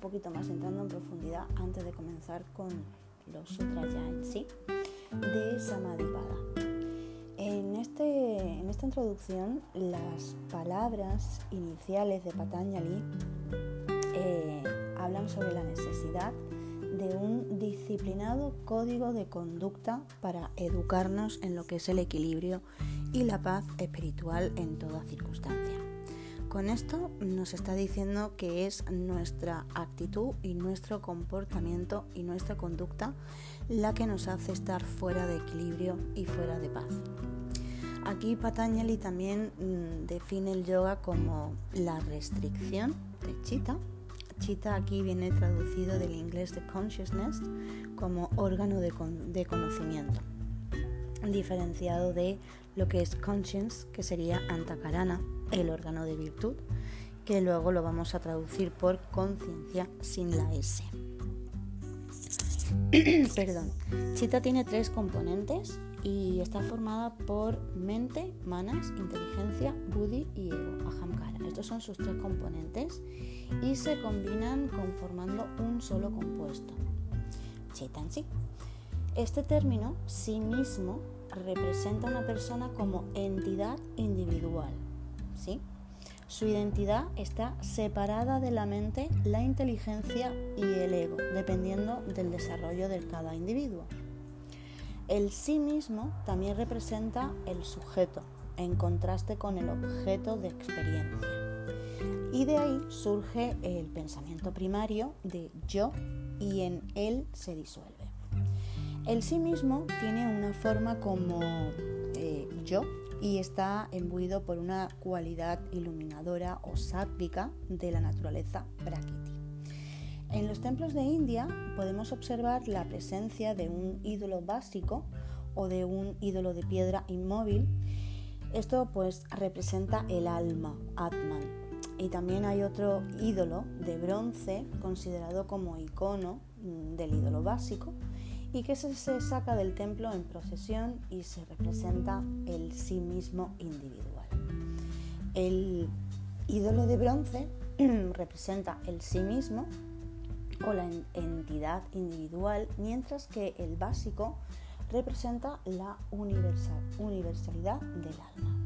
poquito más entrando en profundidad antes de comenzar con los sutras ya en sí de Samadhipada. En, este, en esta introducción las palabras iniciales de Patanjali eh, hablan sobre la necesidad de un disciplinado código de conducta para educarnos en lo que es el equilibrio y la paz espiritual en toda circunstancia. Con esto nos está diciendo que es nuestra actitud y nuestro comportamiento y nuestra conducta la que nos hace estar fuera de equilibrio y fuera de paz. Aquí Patanjali también mm, define el yoga como la restricción de chita. Chita aquí viene traducido del inglés de consciousness como órgano de, de conocimiento, diferenciado de lo que es conscience, que sería antakarana, el órgano de virtud, que luego lo vamos a traducir por conciencia sin la S. Perdón. Chita tiene tres componentes y está formada por mente, manas, inteligencia, buddhi y ego, ahamkara. Estos son sus tres componentes y se combinan conformando un solo compuesto. Chita en sí. Este término, sí mismo, representa a una persona como entidad individual, ¿sí? Su identidad está separada de la mente, la inteligencia y el ego, dependiendo del desarrollo de cada individuo. El sí mismo también representa el sujeto, en contraste con el objeto de experiencia. Y de ahí surge el pensamiento primario de yo y en él se disuelve. El sí mismo tiene una forma como eh, yo y está embuido por una cualidad iluminadora o sátvica de la naturaleza Prakriti. En los templos de India podemos observar la presencia de un ídolo básico o de un ídolo de piedra inmóvil. Esto pues representa el alma, Atman. Y también hay otro ídolo de bronce considerado como icono mm, del ídolo básico y que se, saca del templo en procesión y se representa el sí mismo individual. El ídolo de bronce representa el sí mismo o la entidad individual, mientras que el básico representa la universalidad del alma.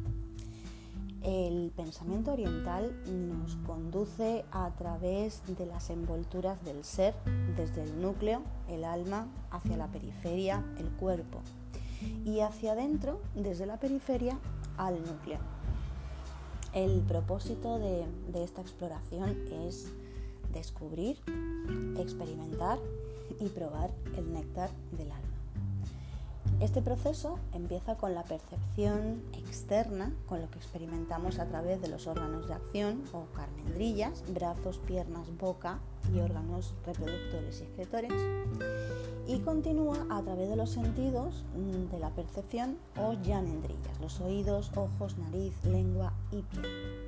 El pensamiento oriental nos conduce a través de las envolturas del ser, desde el núcleo, el alma, hacia la periferia, el cuerpo, y hacia adentro, desde la periferia, al núcleo. El propósito de, de esta exploración es descubrir, experimentar y probar el néctar del alma. Este proceso empieza con la percepción externa, con lo que experimentamos a través de los órganos de acción o carnendrillas, brazos, piernas, boca y órganos reproductores y excretores, y continúa a través de los sentidos mm, de la percepción o llanendrillas, los oídos, ojos, nariz, lengua y piel.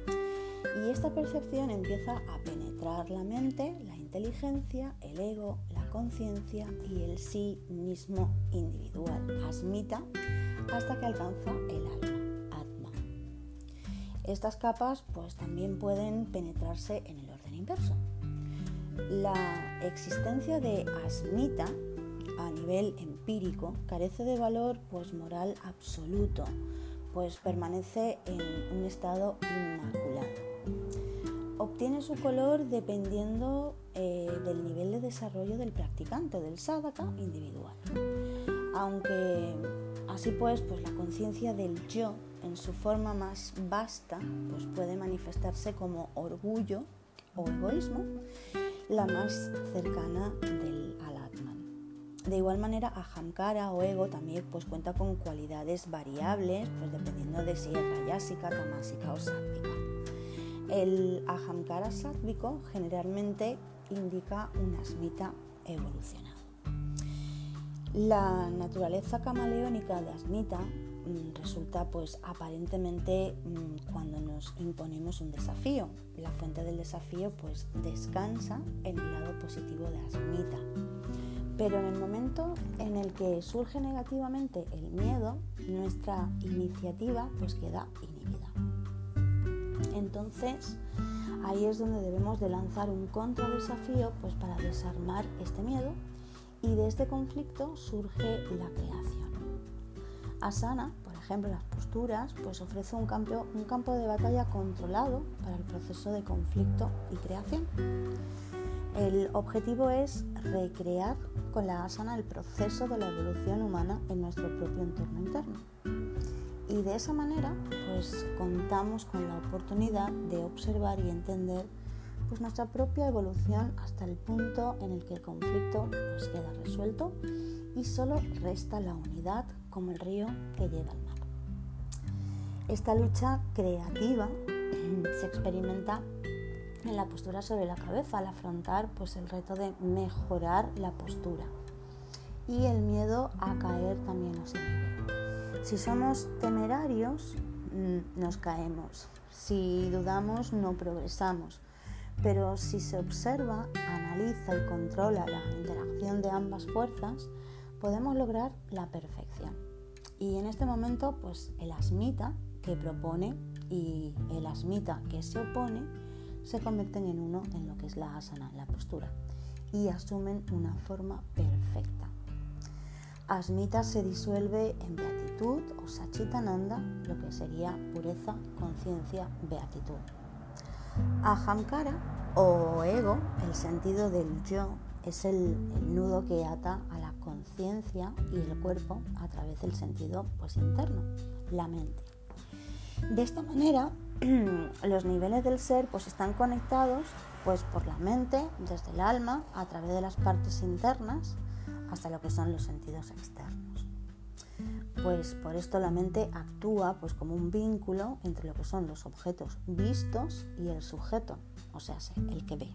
Y esta percepción empieza a penetrar la mente, la inteligencia, el ego, la conciencia y el sí mismo individual, asmita, hasta que alcanza el alma, atma. Estas capas pues también pueden penetrarse en el orden inverso. La existencia de asmita a nivel empírico carece de valor pues moral absoluto, pues permanece en un estado inmaculado. Obtiene su color dependiendo eh, del nivel de desarrollo del practicante, del sadhaka individual. Aunque así pues, pues la conciencia del yo en su forma más vasta pues puede manifestarse como orgullo o egoísmo, la más cercana del alatman. De igual manera, ahamkara o ego también pues cuenta con cualidades variables, pues dependiendo de si es rayásica, tamásica o sátvica. El ahamkara sátvico generalmente indica un asmita evolucionado. La naturaleza camaleónica de asmita mm, resulta pues aparentemente mm, cuando nos imponemos un desafío. La fuente del desafío pues descansa en el lado positivo de asmita. Pero en el momento en el que surge negativamente el miedo, nuestra iniciativa pues queda inhibida. Entonces, ahí es donde debemos de lanzar un contradesafío pues, para desarmar este miedo y de este conflicto surge la creación. Asana, por ejemplo, las posturas, pues ofrece un campo, un campo de batalla controlado para el proceso de conflicto y creación. El objetivo es recrear con la asana el proceso de la evolución humana en nuestro propio entorno interno. Y de esa manera, pues contamos con la oportunidad de observar y entender pues, nuestra propia evolución hasta el punto en el que el conflicto pues, queda resuelto y solo resta la unidad como el río que llega al mar. Esta lucha creativa se experimenta en la postura sobre la cabeza al afrontar pues, el reto de mejorar la postura y el miedo a caer también a ese si somos temerarios, mm, nos caemos. Si dudamos, no progresamos. Pero si se observa, analiza y controla la interacción de ambas fuerzas, podemos lograr la perfección. Y en este momento, pues el asmita que propone y el asmita que se opone se convierten en uno en lo que es la asana, la postura, y asumen una forma perfecta. Asmita se disuelve en beatitud o sachitananda, lo que sería pureza, conciencia, beatitud. Ahamkara o ego, el sentido del yo, es el, nudo que ata a la conciencia y el cuerpo a través del sentido pues, interno, la mente. De esta manera, los niveles del ser pues, están conectados pues, por la mente, desde el alma, a través de las partes internas, hasta lo que son los sentidos externos. Pues por esto la mente actúa pues como un vínculo entre lo que son los objetos vistos y el sujeto, o sea, el que ve.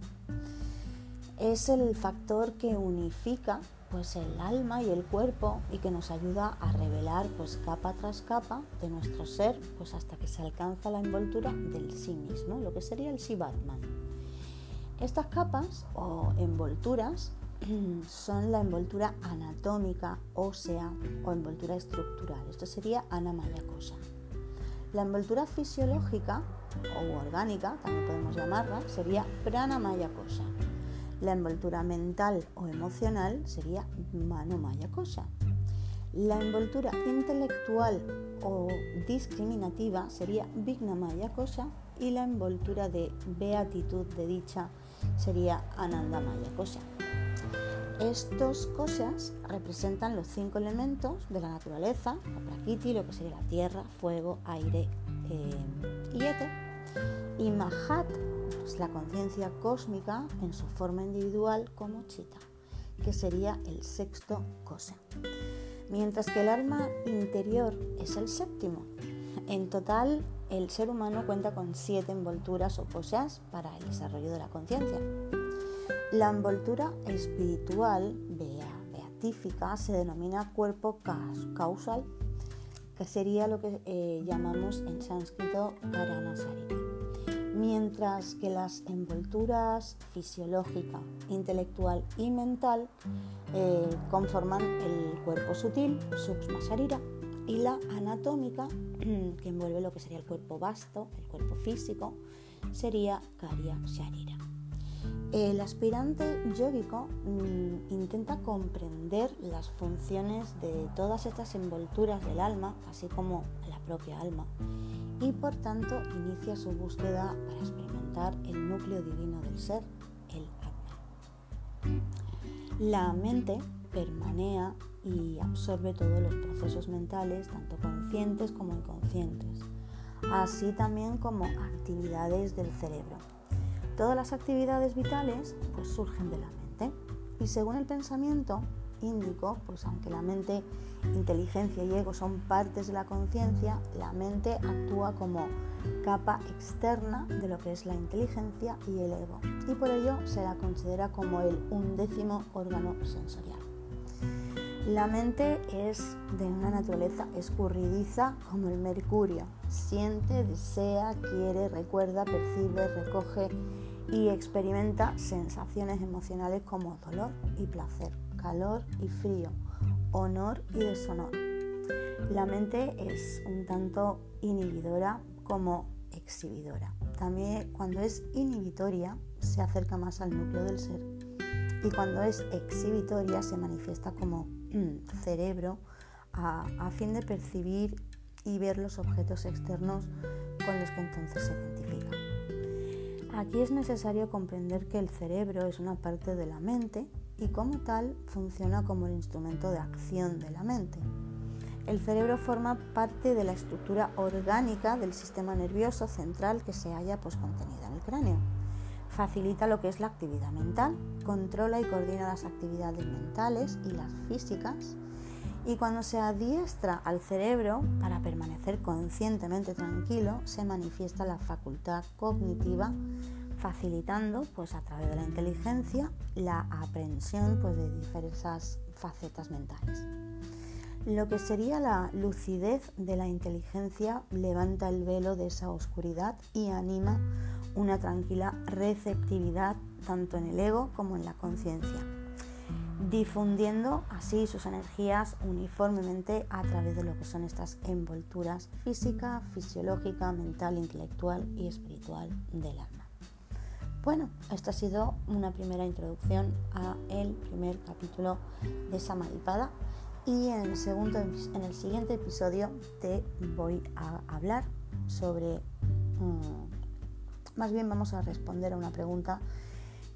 Es el factor que unifica pues el alma y el cuerpo y que nos ayuda a revelar pues capa tras capa de nuestro ser pues hasta que se alcanza la envoltura del sí mismo, lo que sería el Sivatman. Estas capas o envolturas son la envoltura anatómica, ósea o envoltura estructural. Esto sería anamaya cosa. La envoltura fisiológica o orgánica, también podemos llamarla, sería pranamaya cosa. La envoltura mental o emocional sería manomaya cosa. La envoltura intelectual o discriminativa sería vignamaya cosa y la envoltura de beatitud de dicha sería anandamaya cosa. Estos cosas representan los cinco elementos de la naturaleza, la prakriti, lo que sería la tierra, fuego, aire eh, y éter. Y Mahat es la conciencia cósmica en su forma individual como Chita, que sería el sexto cosa. Mientras que el alma interior es el séptimo. En total, el ser humano cuenta con siete envolturas o cosas para el desarrollo de la conciencia. La envoltura espiritual beatífica se denomina cuerpo causal, que sería lo que eh, llamamos en sánscrito Karanasarira. Mientras que las envolturas fisiológica, intelectual y mental eh, conforman el cuerpo sutil, Sukshma Sarira, y la anatómica, que envuelve lo que sería el cuerpo vasto, el cuerpo físico, sería Karya Sharira. El aspirante yógico mm, intenta comprender las funciones de todas estas envolturas del alma, así como la propia alma, y por tanto inicia su búsqueda para experimentar el núcleo divino del ser, el Atman. La mente permanea y absorbe todos los procesos mentales, tanto conscientes como inconscientes, así también como actividades del cerebro Todas las actividades vitales pues, surgen de la mente y según el pensamiento índico, pues aunque la mente, inteligencia y ego son partes de la conciencia, la mente actúa como capa externa de lo que es la inteligencia y el ego y por ello se la considera como el undécimo órgano sensorial. La mente es de una naturaleza escurridiza como el mercurio. Siente, desea, quiere, recuerda, percibe, recoge y experimenta sensaciones emocionales como dolor y placer, calor y frío, honor y deshonor. La mente es un tanto inhibidora como exhibidora. también cuando es inhibitoria se acerca más al núcleo del ser y cuando es exhibitoria se manifiesta como cerebro a, a fin de percibir y ver los objetos externos con los que entonces se identifica. Aquí es necesario comprender que el cerebro es una parte de la mente y como tal funciona como el instrumento de acción de la mente. El cerebro forma parte de la estructura orgánica del sistema nervioso central que se halla pues, contenida en el cráneo. Facilita lo que es la actividad mental, controla y coordina las actividades mentales y las físicas, y cuando se adiestra al cerebro para permanecer conscientemente tranquilo, se manifiesta la facultad cognitiva, facilitando pues, a través de la inteligencia la aprehensión pues, de diversas facetas mentales. Lo que sería la lucidez de la inteligencia levanta el velo de esa oscuridad y anima una tranquila receptividad tanto en el ego como en la conciencia difundiendo así sus energías uniformemente a través de lo que son estas envolturas física, fisiológica, mental, intelectual y espiritual del alma. Bueno, esta ha sido una primera introducción a el primer capítulo de Samadhipada y en el, segundo, en el siguiente episodio te voy a hablar sobre, mm, más bien vamos a responder a una pregunta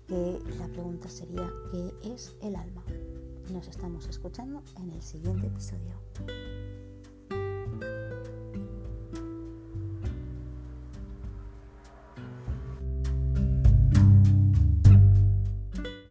que la pregunta sería, ¿qué es el alma? Nos estamos escuchando en el siguiente episodio.